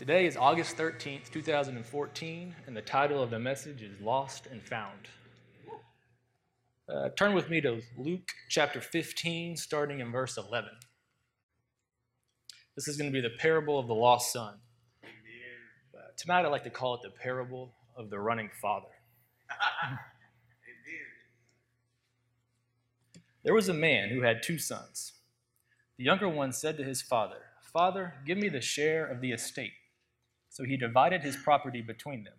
Today is August 13th, 2014, and the title of the message is Lost and Found. Uh, turn with me to Luke chapter 15, starting in verse 11. This is going to be the parable of the lost son. Uh, tonight, I'd like to call it the parable of the running father. there was a man who had two sons. The younger one said to his father, Father, give me the share of the estate. So he divided his property between them.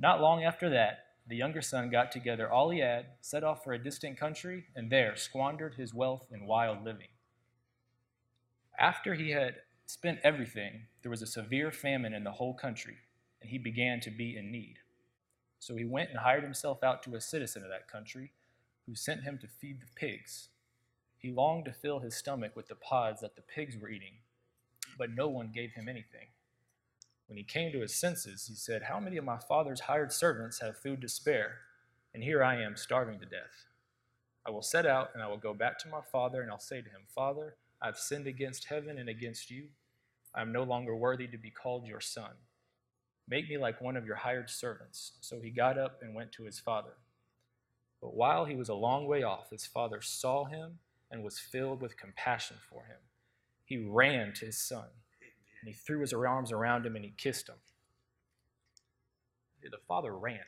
Not long after that, the younger son got together all he had, set off for a distant country, and there squandered his wealth in wild living. After he had spent everything, there was a severe famine in the whole country, and he began to be in need. So he went and hired himself out to a citizen of that country, who sent him to feed the pigs. He longed to fill his stomach with the pods that the pigs were eating, but no one gave him anything. When he came to his senses, he said, How many of my father's hired servants have food to spare? And here I am starving to death. I will set out and I will go back to my father, and I'll say to him, Father, I've sinned against heaven and against you. I am no longer worthy to be called your son. Make me like one of your hired servants. So he got up and went to his father. But while he was a long way off, his father saw him and was filled with compassion for him. He ran to his son, and he threw his arms around him and he kissed him. The father ran.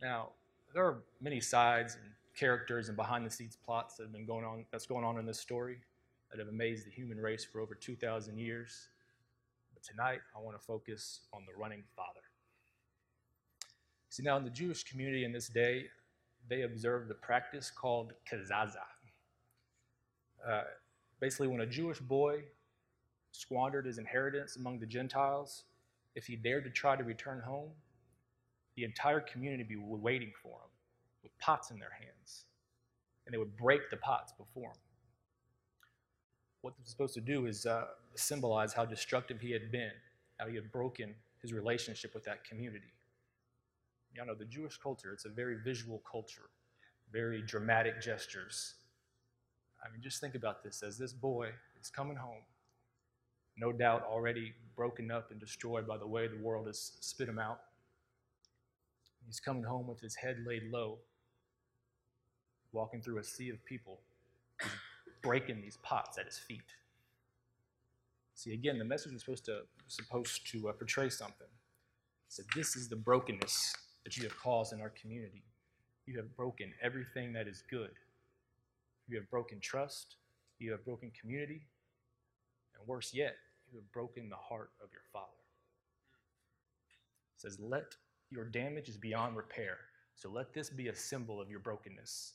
Now, there are many sides and characters and behind the scenes plots that have been going on that's going on in this story that have amazed the human race for over 2,000 years. But tonight, I want to focus on the running father. See, now in the Jewish community in this day, they observed the practice called kazaza. Uh, basically, when a Jewish boy squandered his inheritance among the Gentiles, if he dared to try to return home, the entire community would be waiting for him with pots in their hands. And they would break the pots before him. What was supposed to do is uh, symbolize how destructive he had been, how he had broken his relationship with that community. Y'all know, the Jewish culture, it's a very visual culture, very dramatic gestures. I mean, just think about this as this boy is coming home, no doubt already broken up and destroyed by the way the world has spit him out. He's coming home with his head laid low, walking through a sea of people, He's breaking these pots at his feet. See, again, the message is supposed to supposed to uh, portray something. So this is the brokenness that you have caused in our community. You have broken everything that is good. You have broken trust. You have broken community. And worse yet, you have broken the heart of your Father. It says, Let your damage is beyond repair. So let this be a symbol of your brokenness.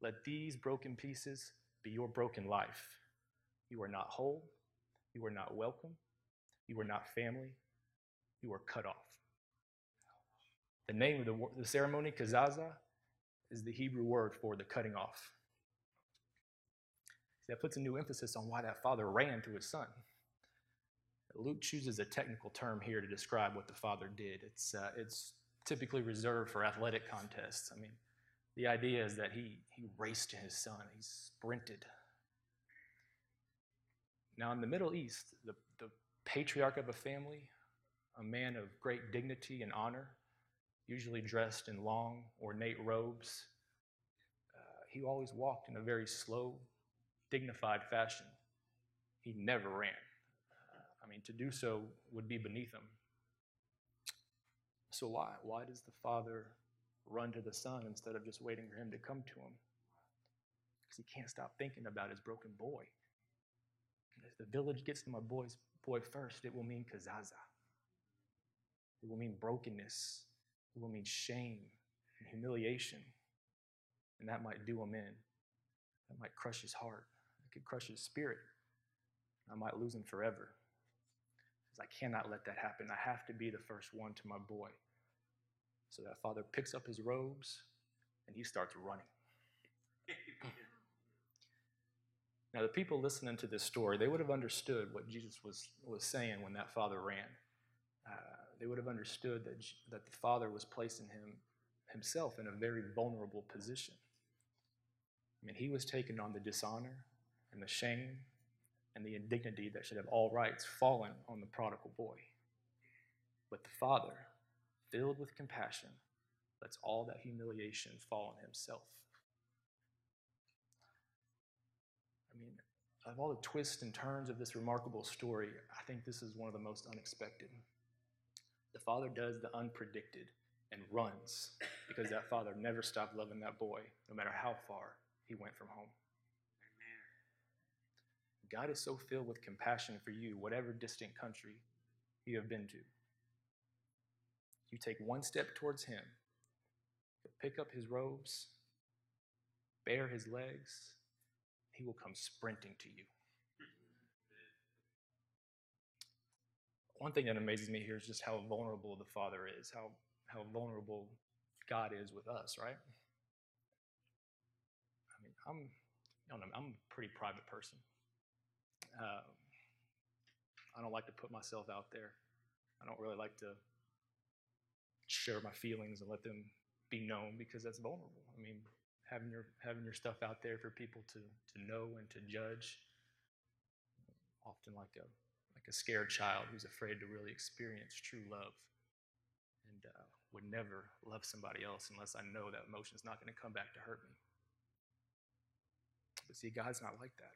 Let these broken pieces be your broken life. You are not whole. You are not welcome. You are not family. You are cut off. The name of the, the ceremony, kazaza, is the Hebrew word for the cutting off. That puts a new emphasis on why that father ran to his son. Luke chooses a technical term here to describe what the father did. It's, uh, it's typically reserved for athletic contests. I mean, the idea is that he, he raced to his son, he sprinted. Now, in the Middle East, the, the patriarch of a family, a man of great dignity and honor, usually dressed in long, ornate robes. Uh, he always walked in a very slow, dignified fashion. He never ran. I mean, to do so would be beneath him. So, why? Why does the father run to the son instead of just waiting for him to come to him? Because he can't stop thinking about his broken boy. If the village gets to my boy's boy first, it will mean kazaza. It will mean brokenness it will mean shame and humiliation. And that might do him in. That might crush his heart. Could crush his spirit. I might lose him forever. Because I cannot let that happen. I have to be the first one to my boy. So that father picks up his robes and he starts running. now, the people listening to this story, they would have understood what Jesus was, was saying when that father ran. Uh, they would have understood that, that the Father was placing him himself in a very vulnerable position. I mean, he was taking on the dishonor and the shame and the indignity that should have all rights fallen on the prodigal boy. But the father, filled with compassion, lets all that humiliation fall on himself. I mean, of all the twists and turns of this remarkable story, I think this is one of the most unexpected. The father does the unpredicted and runs because that father never stopped loving that boy, no matter how far he went from home. God is so filled with compassion for you, whatever distant country you have been to. You take one step towards Him, pick up His robes, bare His legs, He will come sprinting to you. One thing that amazes me here is just how vulnerable the Father is, how, how vulnerable God is with us, right? I mean, I'm, I don't know, I'm a pretty private person. Um, I don't like to put myself out there. I don't really like to share my feelings and let them be known because that's vulnerable. I mean, having your having your stuff out there for people to to know and to judge, often like a like a scared child who's afraid to really experience true love, and uh, would never love somebody else unless I know that emotion's not going to come back to hurt me. But see, God's not like that.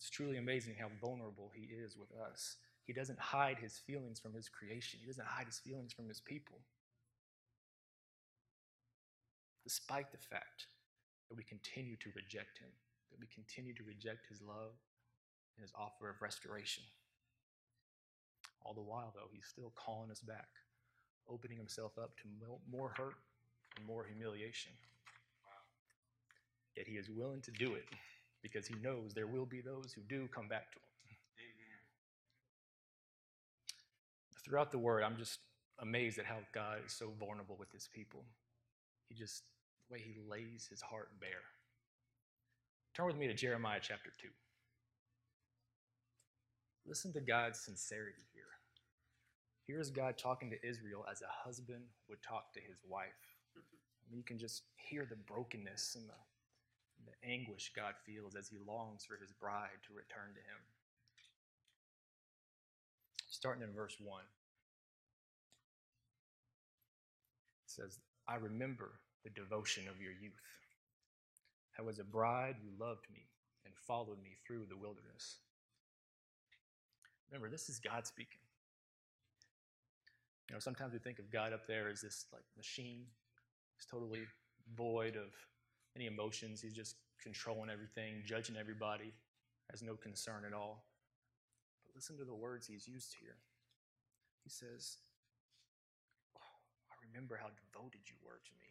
It's truly amazing how vulnerable he is with us. He doesn't hide his feelings from his creation, he doesn't hide his feelings from his people. Despite the fact that we continue to reject him, that we continue to reject his love and his offer of restoration. All the while, though, he's still calling us back, opening himself up to more hurt and more humiliation. Yet he is willing to do it because he knows there will be those who do come back to him. Amen. Throughout the word, I'm just amazed at how God is so vulnerable with his people. He just, the way he lays his heart bare. Turn with me to Jeremiah chapter 2. Listen to God's sincerity here. Here's God talking to Israel as a husband would talk to his wife. I mean, you can just hear the brokenness and the the anguish God feels as he longs for his bride to return to him. Starting in verse 1, it says, I remember the devotion of your youth. How as a bride you loved me and followed me through the wilderness. Remember, this is God speaking. You know, sometimes we think of God up there as this like machine. It's totally void of any emotions. He's just controlling everything, judging everybody, has no concern at all. But listen to the words he's used here. He says, oh, I remember how devoted you were to me.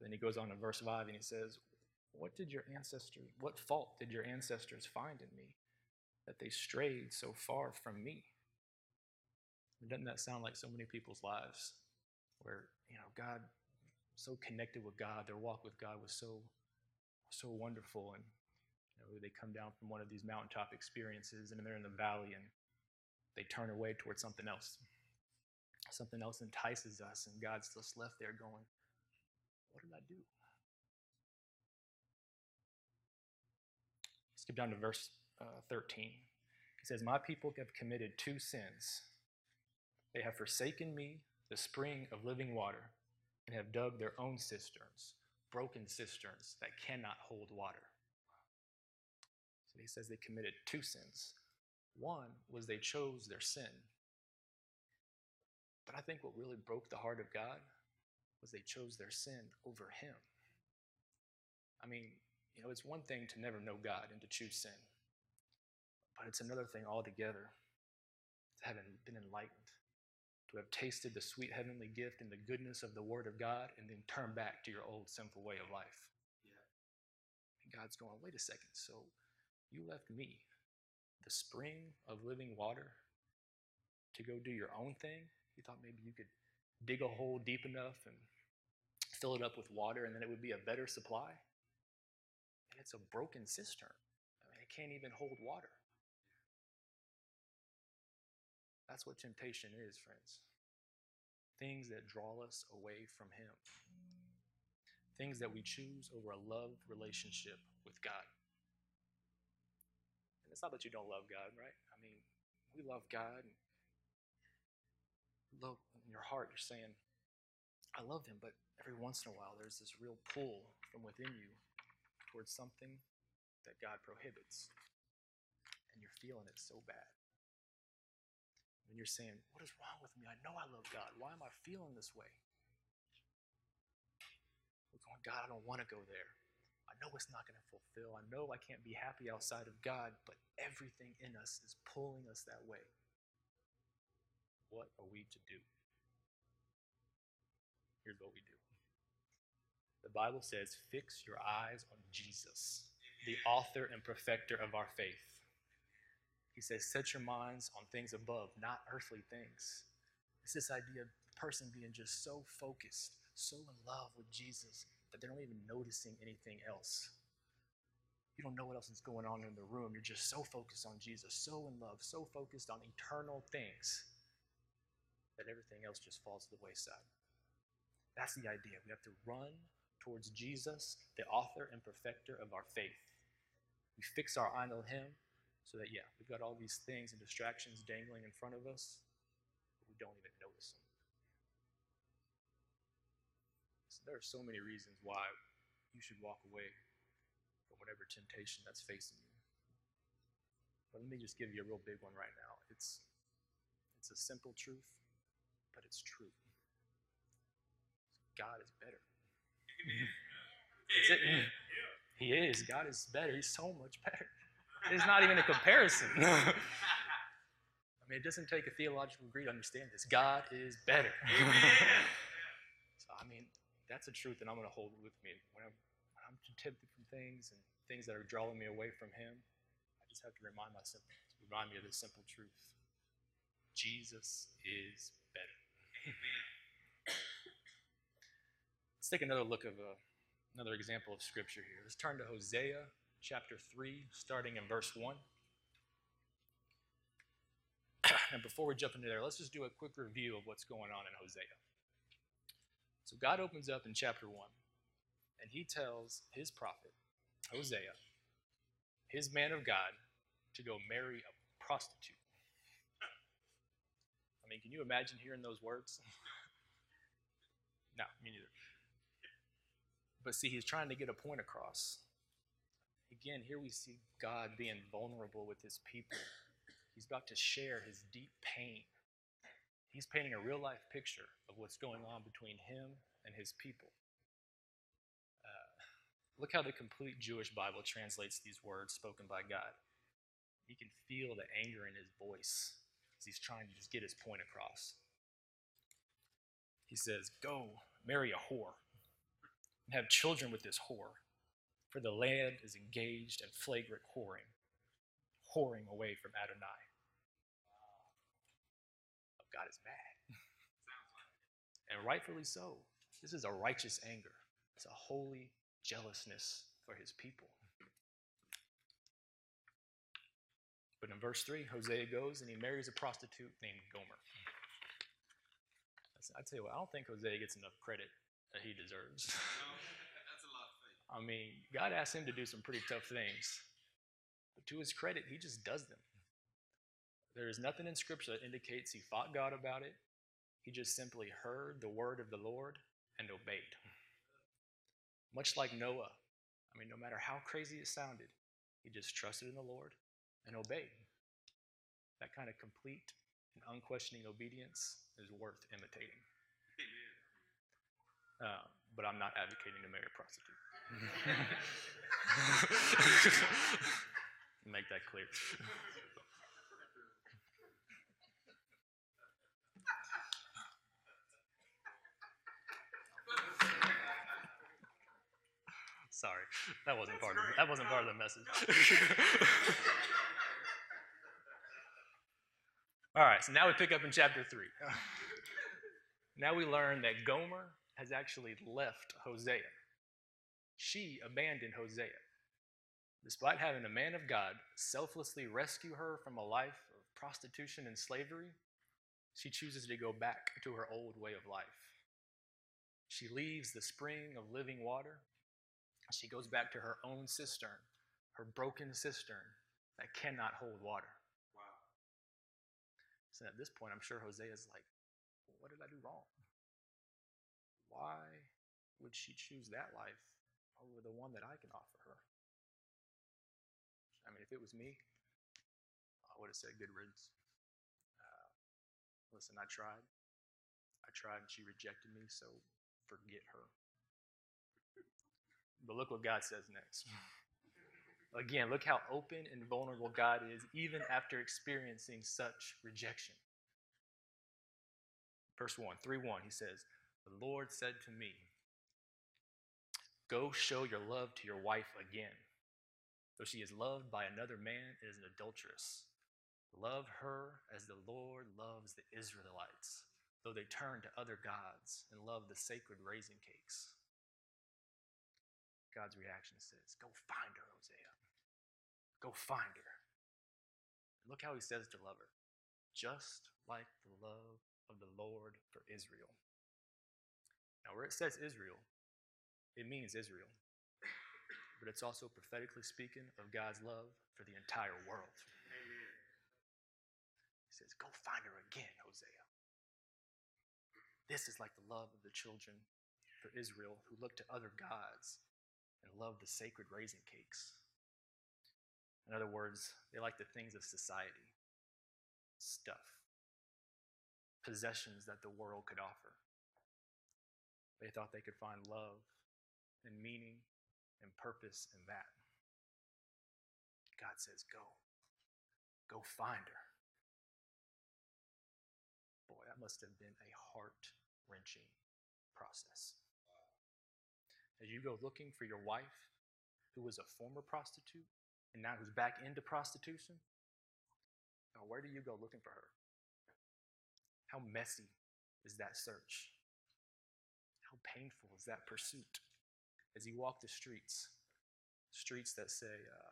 Then he goes on to verse 5 and he says, What did your ancestors, what fault did your ancestors find in me that they strayed so far from me? Doesn't that sound like so many people's lives where, you know, God so connected with God. Their walk with God was so so wonderful, and you know, they come down from one of these mountaintop experiences, and they're in the valley, and they turn away towards something else. Something else entices us, and God's just left there going, "What did I do?" Skip down to verse uh, 13. He says, My people have committed two sins. They have forsaken me, the spring of living water, and have dug their own cisterns, broken cisterns that cannot hold water. So he says they committed two sins. One was they chose their sin. But I think what really broke the heart of God was they chose their sin over him. I mean, you know, it's one thing to never know God and to choose sin, but it's another thing altogether to having been enlightened to have tasted the sweet heavenly gift and the goodness of the Word of God, and then turn back to your old sinful way of life. Yeah. And God's going, wait a second, so you left me, the spring of living water, to go do your own thing? You thought maybe you could dig a hole deep enough and fill it up with water, and then it would be a better supply? And it's a broken cistern. I mean, it can't even hold water. That's what temptation is, friends. Things that draw us away from Him. Things that we choose over a love relationship with God. And it's not that you don't love God, right? I mean, we love God. Love in your heart, you're saying, I love Him, but every once in a while there's this real pull from within you towards something that God prohibits. And you're feeling it so bad. And you're saying, What is wrong with me? I know I love God. Why am I feeling this way? We're going, God, I don't want to go there. I know it's not going to fulfill. I know I can't be happy outside of God, but everything in us is pulling us that way. What are we to do? Here's what we do. The Bible says, Fix your eyes on Jesus, the author and perfecter of our faith. He says, Set your minds on things above, not earthly things. It's this idea of the person being just so focused, so in love with Jesus, that they're not even noticing anything else. You don't know what else is going on in the room. You're just so focused on Jesus, so in love, so focused on eternal things that everything else just falls to the wayside. That's the idea. We have to run towards Jesus, the author and perfecter of our faith. We fix our eye on Him so that, yeah, we've got all these things and distractions dangling in front of us, but we don't even notice them. So there are so many reasons why you should walk away from whatever temptation that's facing you. But let me just give you a real big one right now. It's, it's a simple truth, but it's true. God is better. That's it. He is. God is better. He's so much better. It's not even a comparison. I mean, it doesn't take a theological degree to understand this. God is better. so, I mean, that's a truth that I'm going to hold with me. When I'm, when I'm tempted from things and things that are drawing me away from Him, I just have to remind myself, to remind me of this simple truth Jesus is better. Amen. Let's take another look of a, another example of Scripture here. Let's turn to Hosea chapter 3, starting in verse 1. and before we jump into there, let's just do a quick review of what's going on in Hosea. So God opens up in chapter 1, and he tells his prophet, Hosea, his man of God, to go marry a prostitute. I mean, can you imagine hearing those words? no, me neither. But see, he's trying to get a point across again, here we see God being vulnerable with his people. He's about to share his deep pain. He's painting a real life picture of what's going on between him and his people. Uh, look how the complete Jewish Bible translates these words spoken by God. You can feel the anger in his voice as he's trying to just get his point across. He says, Go marry a whore and have children with this whore for the land is engaged in flagrant whoring, whoring away from Adonai. Oh, God is mad. and rightfully so. This is a righteous anger, it's a holy jealousness for his people. But in verse 3, Hosea goes and he marries a prostitute named Gomer. I tell you what, I don't think Hosea gets enough credit that he deserves. I mean, God asked him to do some pretty tough things. But to his credit, he just does them. There is nothing in Scripture that indicates he fought God about it. He just simply heard the word of the Lord and obeyed. Much like Noah. I mean, no matter how crazy it sounded, he just trusted in the Lord and obeyed. That kind of complete and unquestioning obedience is worth imitating. Uh, but I'm not advocating to marry a prostitute. Make that clear. Sorry, that wasn't part of that wasn't part of the message. All right, so now we pick up in chapter three. Now we learn that Gomer has actually left Hosea she abandoned Hosea. Despite having a man of God selflessly rescue her from a life of prostitution and slavery, she chooses to go back to her old way of life. She leaves the spring of living water. She goes back to her own cistern, her broken cistern that cannot hold water. Wow. So at this point, I'm sure Hosea is like, well, what did I do wrong? Why would she choose that life over the one that I can offer her? I mean, if it was me, I would have said good riddance. Uh, listen, I tried. I tried and she rejected me, so forget her. But look what God says next. Again, look how open and vulnerable God is, even after experiencing such rejection. Verse 1, 3 1, he says, The Lord said to me, Go show your love to your wife again. Though she is loved by another man, is an adulteress. Love her as the Lord loves the Israelites, though they turn to other gods and love the sacred raisin cakes. God's reaction says, Go find her, Hosea. Go find her. And look how he says to love her, just like the love of the Lord for Israel. Now, where it says Israel, it means Israel, but it's also prophetically speaking of God's love for the entire world. Amen. He says, Go find her again, Hosea. This is like the love of the children for Israel who look to other gods and love the sacred raisin cakes. In other words, they like the things of society, stuff, possessions that the world could offer. They thought they could find love and meaning and purpose in that. God says, Go. Go find her. Boy, that must have been a heart wrenching process as you go looking for your wife who was a former prostitute and now who's back into prostitution, now where do you go looking for her? How messy is that search? How painful is that pursuit as you walk the streets? Streets that say, uh,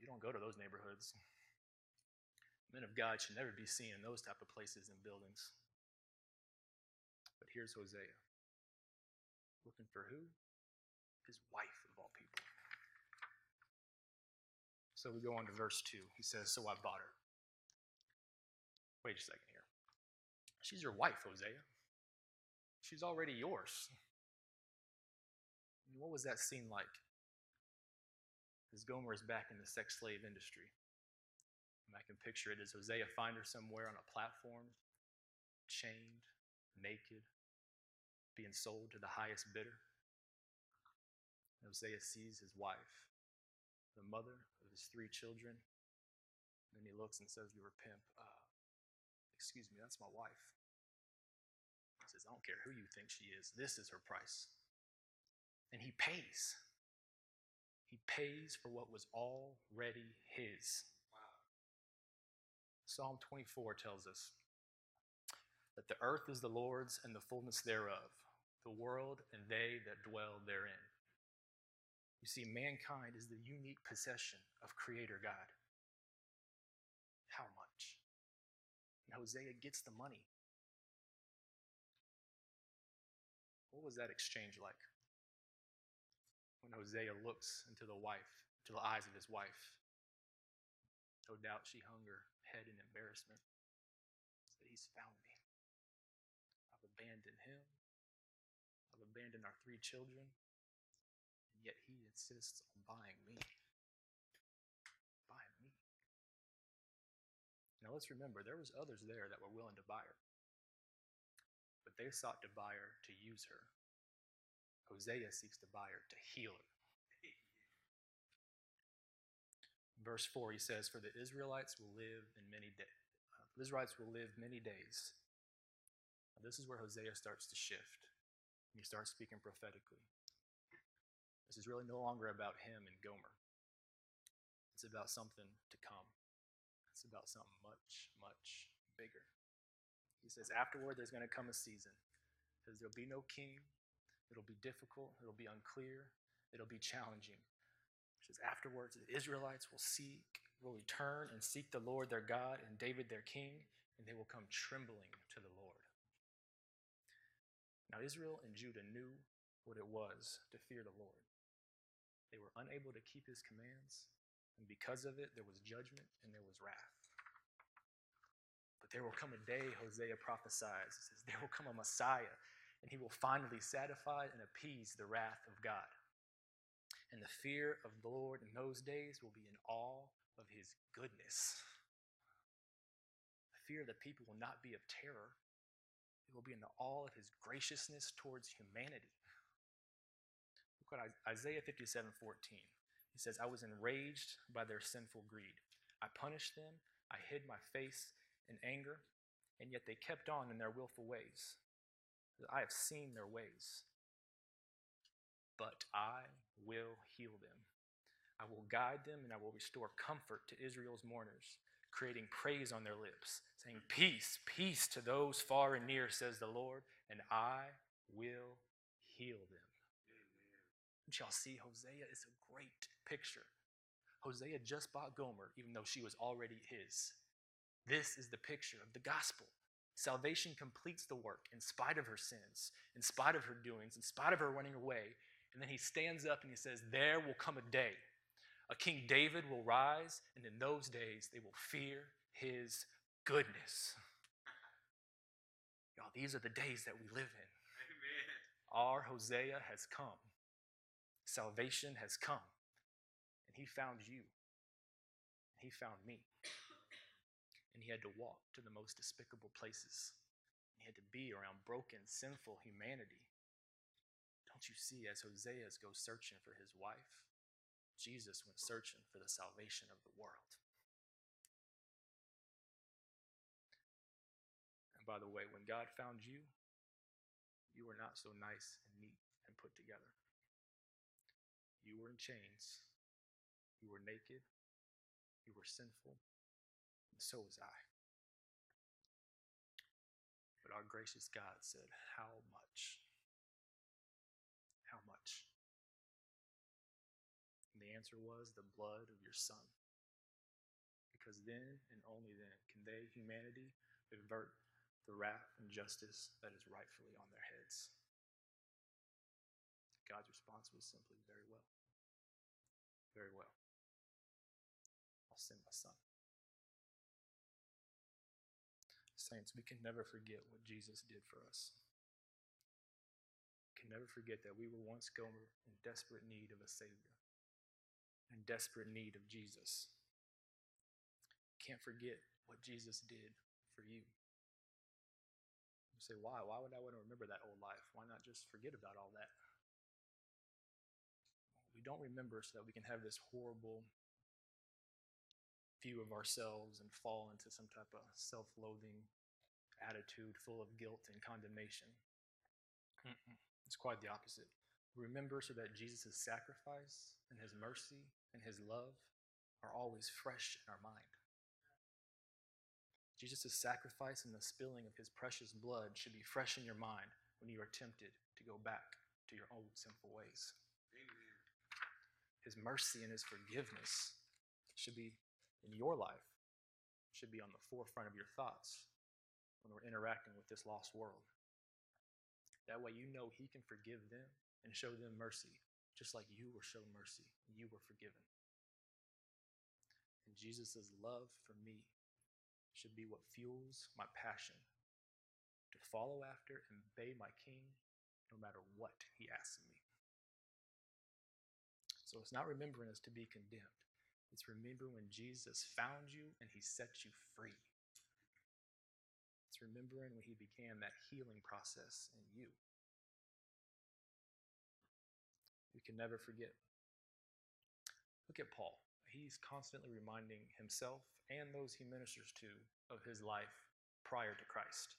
you don't go to those neighborhoods. Men of God should never be seen in those type of places and buildings. But here's Hosea. Looking for who? his wife of all people. So we go on to verse 2. He says, So I bought her. Wait a second here. She's your wife, Hosea. She's already yours. What was that scene like? As Gomer is back in the sex slave industry. And I can picture it as Hosea find her somewhere on a platform, chained, naked, being sold to the highest bidder. Hosea sees his wife, the mother of his three children. And he looks and says to her pimp, uh, Excuse me, that's my wife. He says, I don't care who you think she is, this is her price. And he pays. He pays for what was already his. Wow. Psalm 24 tells us that the earth is the Lord's and the fullness thereof, the world and they that dwell therein. You see, mankind is the unique possession of Creator God. How much? And Hosea gets the money. What was that exchange like? When Hosea looks into the wife, to the eyes of his wife, no doubt she hung her head in embarrassment. Said, He's found me. I've abandoned him. I've abandoned our three children And yet he insists on buying me. Buying me. Now let's remember, there was others there that were willing to buy her. But they sought to buy her to use her. Hosea seeks to buy her to heal her. Verse 4, he says, For the Israelites will live in many days. Uh, Israelites will live many days. Now, this is where Hosea starts to shift. He starts speaking prophetically. This is really no longer about him and Gomer. It's about something to come. It's about something much, much bigger. He says, afterward, there's going to come a season. Because there'll be no king. It'll be difficult. It'll be unclear. It'll be challenging. He says, afterwards, the Israelites will seek, will return and seek the Lord their God and David their king, and they will come trembling to the Lord. Now, Israel and Judah knew what it was to fear the Lord. They were unable to keep his commands, And because of it, there was judgment and there was wrath. But there will come a day, Hosea prophesies. It says, There will come a Messiah, and he will finally satisfy and appease the wrath of God. And the fear of the Lord in those days will be in all of his goodness. The fear of the people will not be of terror, it will be in the all of his graciousness towards humanity. Look what Isaiah 57 14. He says, I was enraged by their sinful greed. I punished them, I hid my face in anger, and yet they kept on in their willful ways. I have seen their ways, but I will heal them. I will guide them and I will restore comfort to Israel's mourners, creating praise on their lips, saying, Peace, peace to those far and near, says the Lord, and I will heal them. Amen. Y'all see, Hosea is a great picture. Hosea just bought Gomer, even though she was already his. This is the picture of the gospel. Salvation completes the work in spite of her sins, in spite of her doings, in spite of her running away. And then he stands up and he says, There will come a day. A King David will rise, and in those days they will fear his goodness. Y'all, these are the days that we live in. Amen. Our Hosea has come. Salvation has come. And he found you. And he found me and he had to walk to the most despicable places. He had to be around broken, sinful humanity. Don't you see, as Hosea goes searching for his wife, Jesus went searching for the salvation of the world. And by the way, when God found you, you were not so nice and neat and put together. You were in chains. You were naked. You were sinful and so was I. But our gracious God said, How much? How much? And the answer was the blood of your Son. Because then and only then can they, humanity, avert the wrath and justice that is rightfully on their heads. God's response was simply, Very well. Very well. I'll send my son. Saints, we can never forget what Jesus did for us. We can never forget that we were once Gomer in desperate need of a Savior, in desperate need of Jesus. Can't forget what Jesus did for you. You say, why? Why would I want to remember that old life? Why not just forget about all that? We don't remember so that we can have this horrible view of ourselves and fall into some type of self loathing attitude full of guilt and condemnation. Mm-mm. It's quite the opposite. Remember so that Jesus' sacrifice and his mercy and his love are always fresh in our mind. Jesus' sacrifice and the spilling of his precious blood should be fresh in your mind when you are tempted to go back to your old sinful ways. Amen. His mercy and his forgiveness should be in your life, should be on the forefront of your thoughts when we're interacting with this lost world. That way, you know He can forgive them and show them mercy, just like you were shown mercy and you were forgiven. And Jesus' love for me should be what fuels my passion to follow after and obey my King no matter what He asks of me. So it's not remembering us to be condemned. It's remembering when Jesus found you and he set you free. Remembering when he began that healing process in you. We can never forget. Look at Paul. He's constantly reminding himself and those he ministers to of his life prior to Christ.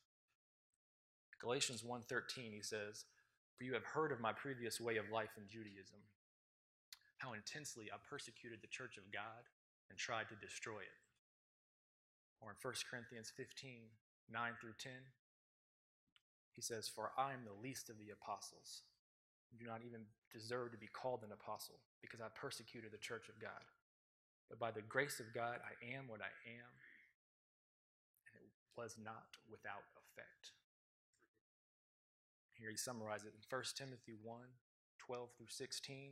Galatians 1:13 he says, "For you have heard of my previous way of life in Judaism, how intensely I persecuted the church of God and tried to destroy it." Or in 1 Corinthians 15, 9 through 10, he says, For I am the least of the apostles. I do not even deserve to be called an apostle because I persecuted the church of God. But by the grace of God, I am what I am, and it was not without effect. Here he summarizes it in 1 Timothy 1 12 through 16.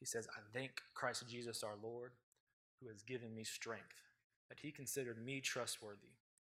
He says, I thank Christ Jesus our Lord who has given me strength, that he considered me trustworthy,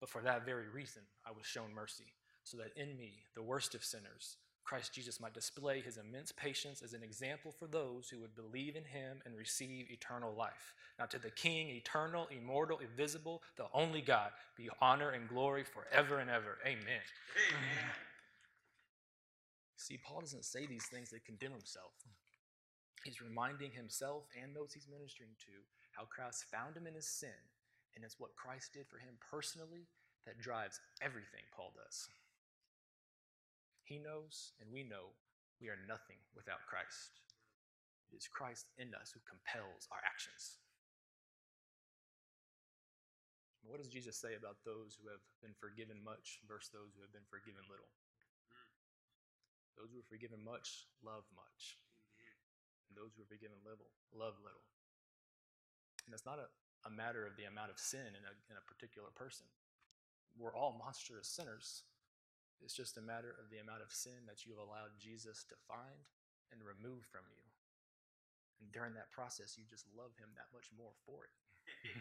But for that very reason, I was shown mercy, so that in me, the worst of sinners, Christ Jesus might display his immense patience as an example for those who would believe in him and receive eternal life. Now, to the King, eternal, immortal, invisible, the only God, be honor and glory forever and ever. Amen. Amen. See, Paul doesn't say these things to condemn himself. He's reminding himself and those he's ministering to how Christ found him in his sin, and it's what Christ did for him personally that drives everything Paul does. He knows, and we know, we are nothing without Christ. It is Christ in us who compels our actions. What does Jesus say about those who have been forgiven much versus those who have been forgiven little? Those who are forgiven much love much. And those who are forgiven little love little. And it's not a, a matter of the amount of sin in a, in a particular person. We're all monstrous sinners. It's just a matter of the amount of sin that you've allowed Jesus to find and remove from you. And during that process, you just love him that much more for it.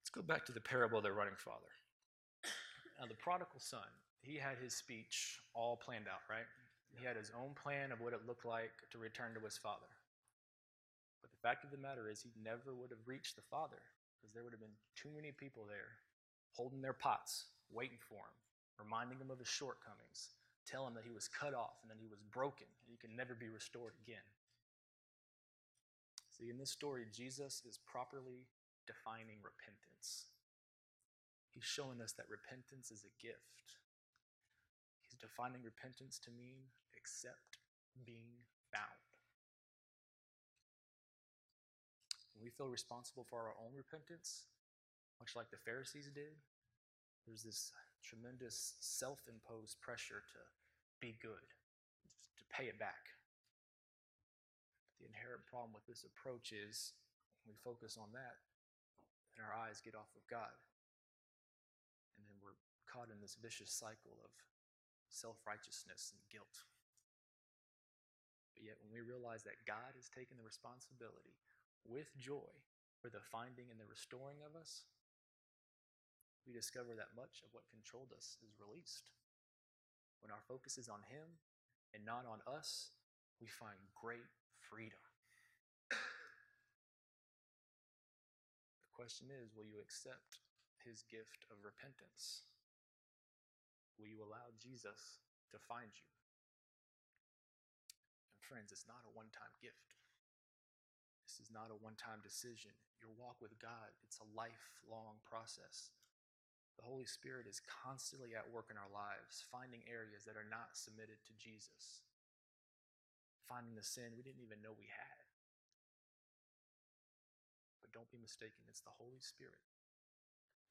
Let's go back to the parable of the running father. Now, the prodigal son, he had his speech all planned out, right? He had his own plan of what it looked like to return to his father. But the fact of the matter is, he never would have reached the father because there would have been too many people there holding their pots, waiting for him, reminding him of his shortcomings, tell him that he was cut off and that he was broken and he could never be restored again. See, in this story, Jesus is properly defining repentance. He's showing us that repentance is a gift. He's defining repentance to mean accept being found. When we feel responsible for our own repentance, much like the Pharisees did, there's this tremendous self imposed pressure to be good, to pay it back. The inherent problem with this approach is we focus on that, and our eyes get off of God And then we're caught in this vicious cycle of self righteousness and guilt. But yet, when we realize that God has taken the responsibility with joy for the finding and the restoring of us, we discover that much of what controlled us is released. When our focus is on Him and not on us, we find great freedom. The question is will you accept His gift of repentance? Will you allow Jesus to find you? And friends, it's not a one time gift. This is not a one time decision. Your walk with God, it's a lifelong process. The Holy Spirit is constantly at work in our lives, finding areas that are not submitted to Jesus, finding the sin we didn't even know we had. But don't be mistaken, it's the Holy Spirit,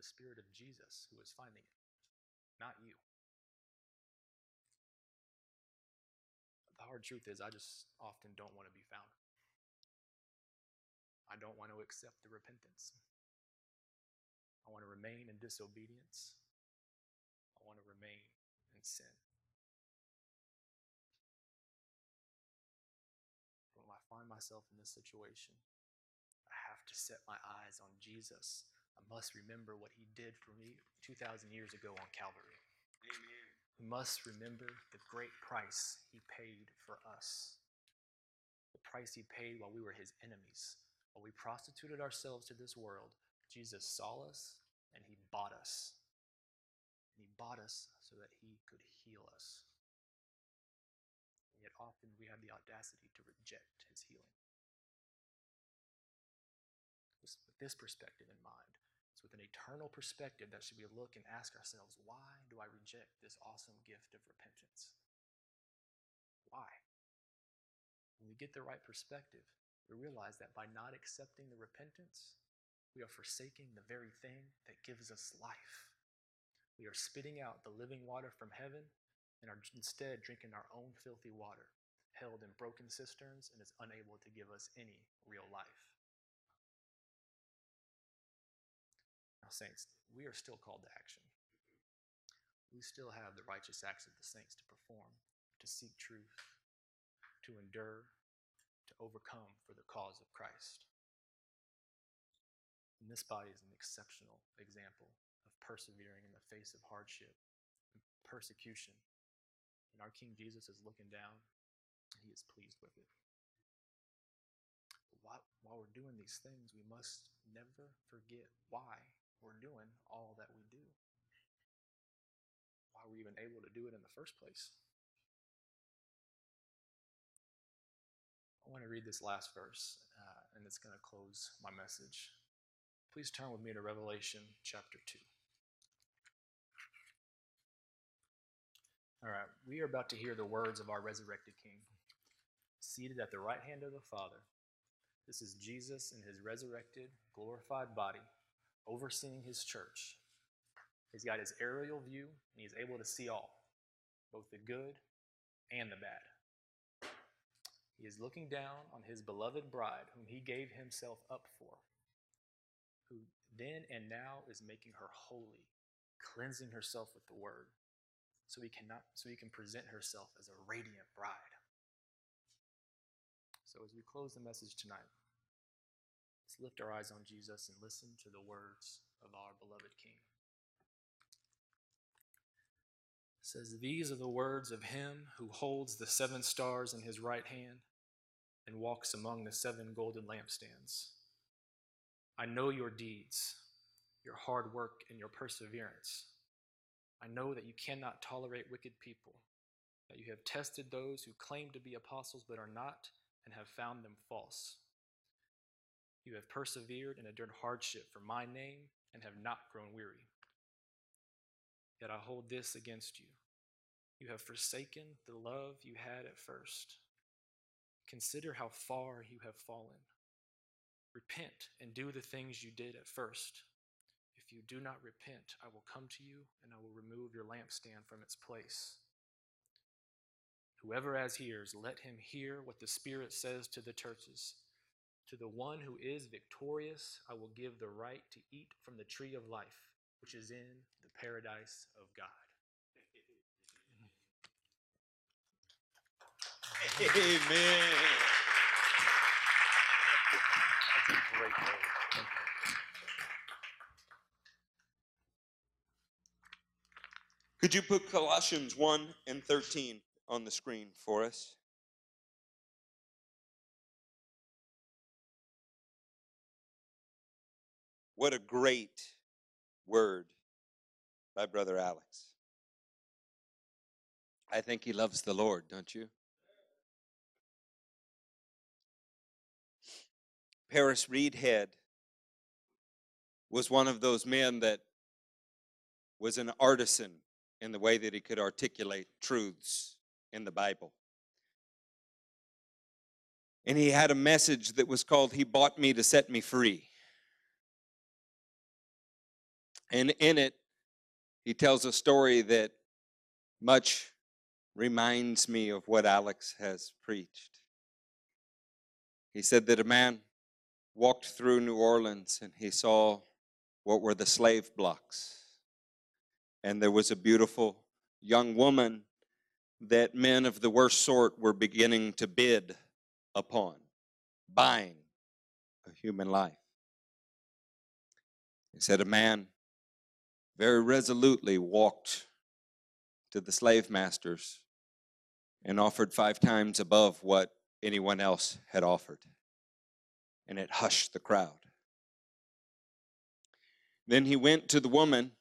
the Spirit of Jesus, who is finding it, not you. The hard truth is, I just often don't want to be found. I don't want to accept the repentance. I want to remain in disobedience. I want to remain in sin. When I find myself in this situation, I have to set my eyes on Jesus. I must remember what he did for me 2,000 years ago on Calvary. Amen. We must remember the great price he paid for us. The price he paid while we were his enemies. While we prostituted ourselves to this world, Jesus saw us and he bought us. And he bought us so that he could heal us. And yet often we have the audacity to reject his healing. With this perspective in mind, it's with an eternal perspective that should we look and ask ourselves, why do I reject this awesome gift of repentance? Why? When we get the right perspective, we realize that by not accepting the repentance, we are forsaking the very thing that gives us life. We are spitting out the living water from heaven and are instead drinking our own filthy water, held in broken cisterns and is unable to give us any real life. Now, saints, we are still called to action. We still have the righteous acts of the saints to perform, to seek truth, to endure, overcome for the cause of Christ. And this body is an exceptional example of persevering in the face of hardship and persecution. And our King Jesus is looking down and he is pleased with it. While, while we're doing these things, we must never forget why we're doing all that we do. Why we're even able to do it in the first place. I want to read this last verse, uh, and it's going to close my message. Please turn with me to Revelation chapter 2. All right, we are about to hear the words of our resurrected King, seated at the right hand of the Father. This is Jesus in his resurrected, glorified body, overseeing his church. He's got his aerial view, and he's able to see all, both the good and the bad. He is looking down on his beloved bride, whom he gave himself up for, who then and now is making her holy, cleansing herself with the word, so he cannot so he can present herself as a radiant bride. So as we close the message tonight, let's lift our eyes on Jesus and listen to the words of our beloved King. It says, These are the words of him who holds the seven stars in his right hand and walks among the seven golden lampstands. I know your deeds, your hard work, and your perseverance. I know that you cannot tolerate wicked people, that you have tested those who claim to be apostles but are not, and have found them false. You have persevered and endured hardship for my name and have not grown weary. Yet I hold this against you. You have forsaken the love you had at first. Consider how far you have fallen. Repent and do the things you did at first. If you do not repent, I will come to you and I will remove your lampstand from its place. Whoever has ears, let him hear what the Spirit says to the churches. To the one who is victorious, I will give the right to eat from the tree of life, which is in the paradise of God. Amen. That's a great word. Could you put Colossians 1 and 13 on the screen for us? What a great word by Brother Alex. I think he loves the Lord, don't you? Paris Reidhead was one of those men that was an artisan in the way that he could articulate truths in the Bible. And he had a message that was called He Bought Me to Set Me Free. And in it, he tells a story that much reminds me of what Alex has preached. He said that a man walked through New Orleans and he saw what were the slave blocks. And there was a beautiful young woman that men of the worst sort were beginning to bid upon, buying a human life. He said, A man very resolutely walked to the slave masters and offered five times above what anyone else had offered. And it hushed the crowd. Then he went to the woman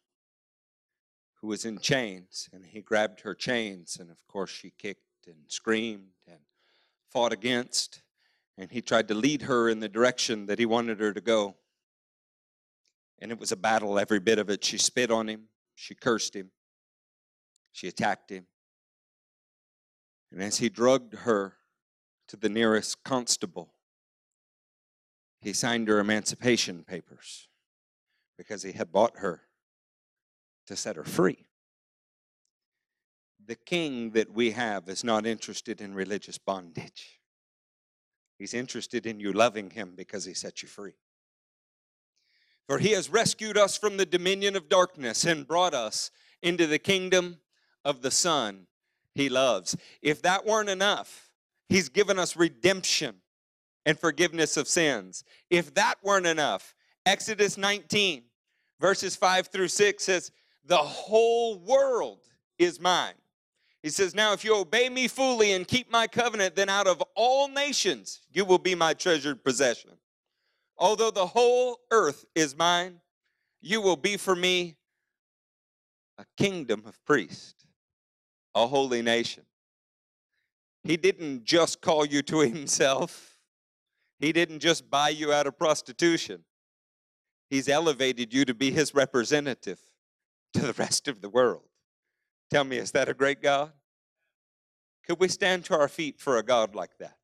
who was in chains, and he grabbed her chains, and of course she kicked and screamed and fought against, and he tried to lead her in the direction that he wanted her to go. And it was a battle, every bit of it. She spit on him, she cursed him, she attacked him. And as he drugged her to the nearest constable. He signed her emancipation papers because he had bought her to set her free. The king that we have is not interested in religious bondage. He's interested in you loving him because he set you free. For he has rescued us from the dominion of darkness and brought us into the kingdom of the Son he loves. If that weren't enough, he's given us redemption and forgiveness of sins. If that weren't enough, Exodus 19, verses 5 through 6 says, The whole world is mine. He says, Now if you obey me fully and keep my covenant, then out of all nations you will be my treasured possession. Although the whole earth is mine, you will be for me a kingdom of priests, a holy nation. He didn't just call you to himself, He didn't just buy you out of prostitution. He's elevated you to be His representative to the rest of the world. Tell me, is that a great God? Could we stand to our feet for a God like that?